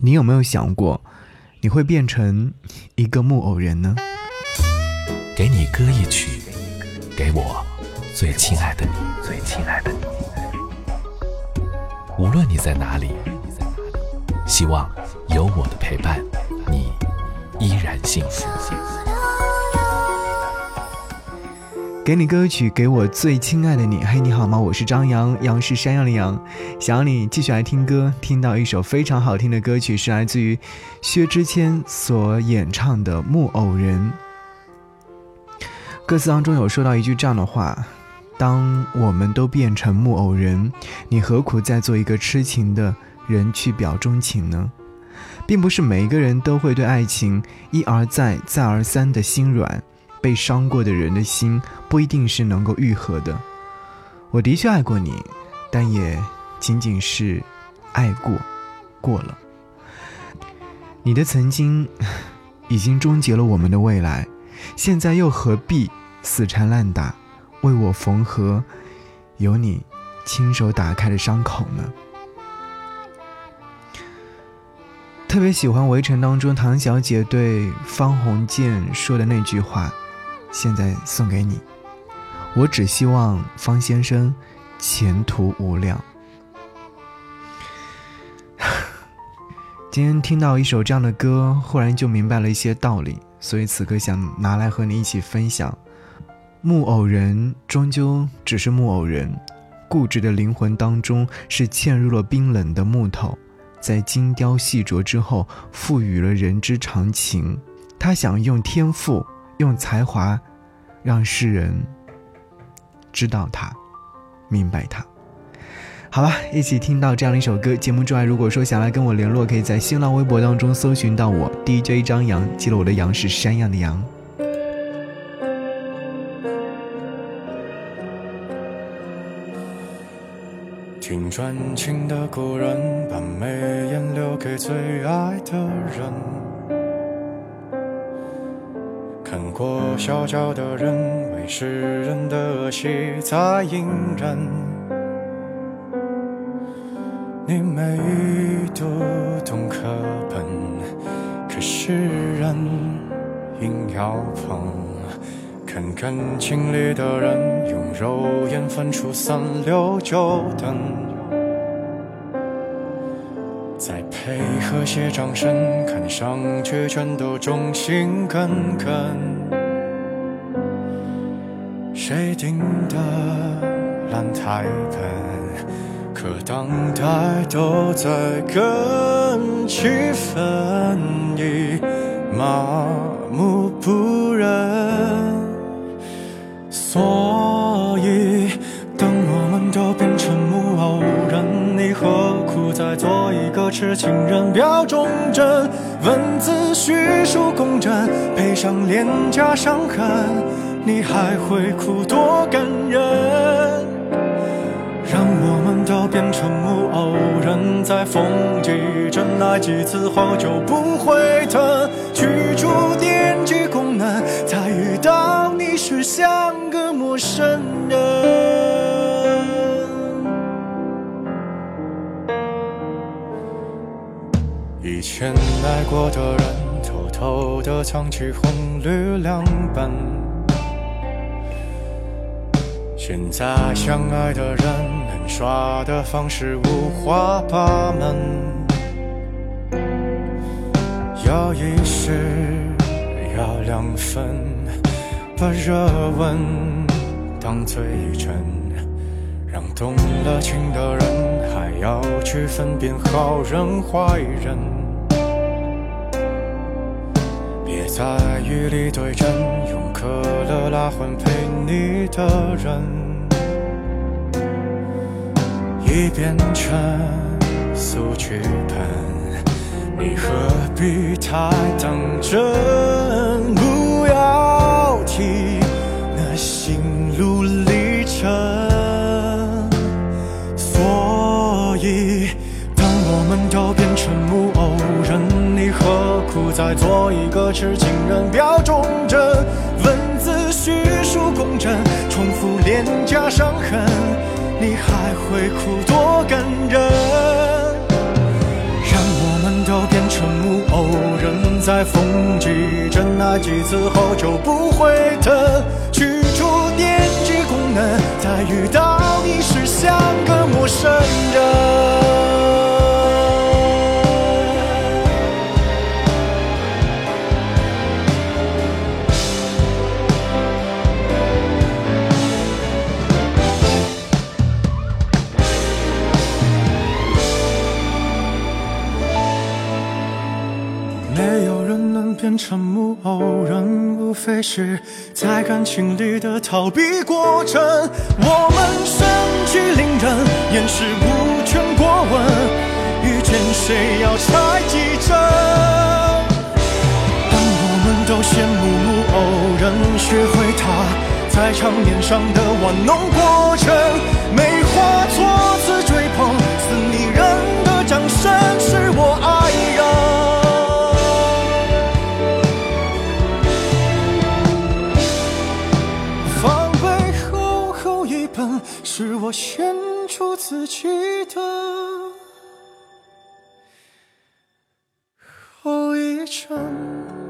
你有没有想过，你会变成一个木偶人呢？给你歌一曲，给我最亲爱的你，最亲爱的你。无论你在哪里，希望有我的陪伴，你依然幸福。给你歌曲，给我最亲爱的你。嘿，你好吗？我是张扬，杨是山羊的羊。想要你继续来听歌，听到一首非常好听的歌曲，是来自于薛之谦所演唱的《木偶人》。歌词当中有说到一句这样的话：“当我们都变成木偶人，你何苦再做一个痴情的人去表钟情呢？”并不是每一个人都会对爱情一而再、再而三的心软。被伤过的人的心不一定是能够愈合的。我的确爱过你，但也仅仅是爱过，过了。你的曾经已经终结了我们的未来，现在又何必死缠烂打，为我缝合由你亲手打开的伤口呢？特别喜欢《围城》当中唐小姐对方鸿渐说的那句话。现在送给你，我只希望方先生前途无量。今天听到一首这样的歌，忽然就明白了一些道理，所以此刻想拿来和你一起分享。木偶人终究只是木偶人，固执的灵魂当中是嵌入了冰冷的木头，在精雕细琢之后，赋予了人之常情。他想用天赋。用才华，让世人知道他，明白他。好了，一起听到这样的一首歌。节目之外，如果说想来跟我联络，可以在新浪微博当中搜寻到我 DJ 张扬，记得我的杨是山羊的羊。听专情的故人，把眉眼留给最爱的人。看过小脚的人，为世人的恶习在隐忍。你没读懂课本，可是人硬要碰。看感情里的人，用肉眼分出三六九等。再配合些掌声，看上去全都忠心耿耿。谁定的烂台本，可当代都在跟气氛，已麻木不仁。所做一？痴情人表忠贞，文字叙述公正，配上廉价伤痕，你还会哭多感人？让我们都变成木偶人，在风几阵来几次后就不会疼，驱除电机功能，再遇到你时像个陌生前爱过的人，偷偷的藏起红绿两本。现在相爱的人，能耍的方式五花八门。要一时，要两分，把热吻当最真，让动了情的人还要去分辨好人坏人。在雨里对阵，用可乐拉换陪你的人，已变成速剧本，你何必太当真？不要提那心再做一个痴情？人表忠贞，文字叙述公正，重复廉价伤痕，你还会哭多感人？让我们都。变成木偶人，在风纪真爱几次后就不会疼，去除电击功能，再遇到你时像个陌生人。变成木偶人，无非是在感情里的逃避过程。我们身居凌人，掩饰无权过问，遇见谁要猜几针。当我们都羡慕木偶人，学会他在场面上的玩弄过程，没化作我献出自己的后遗症。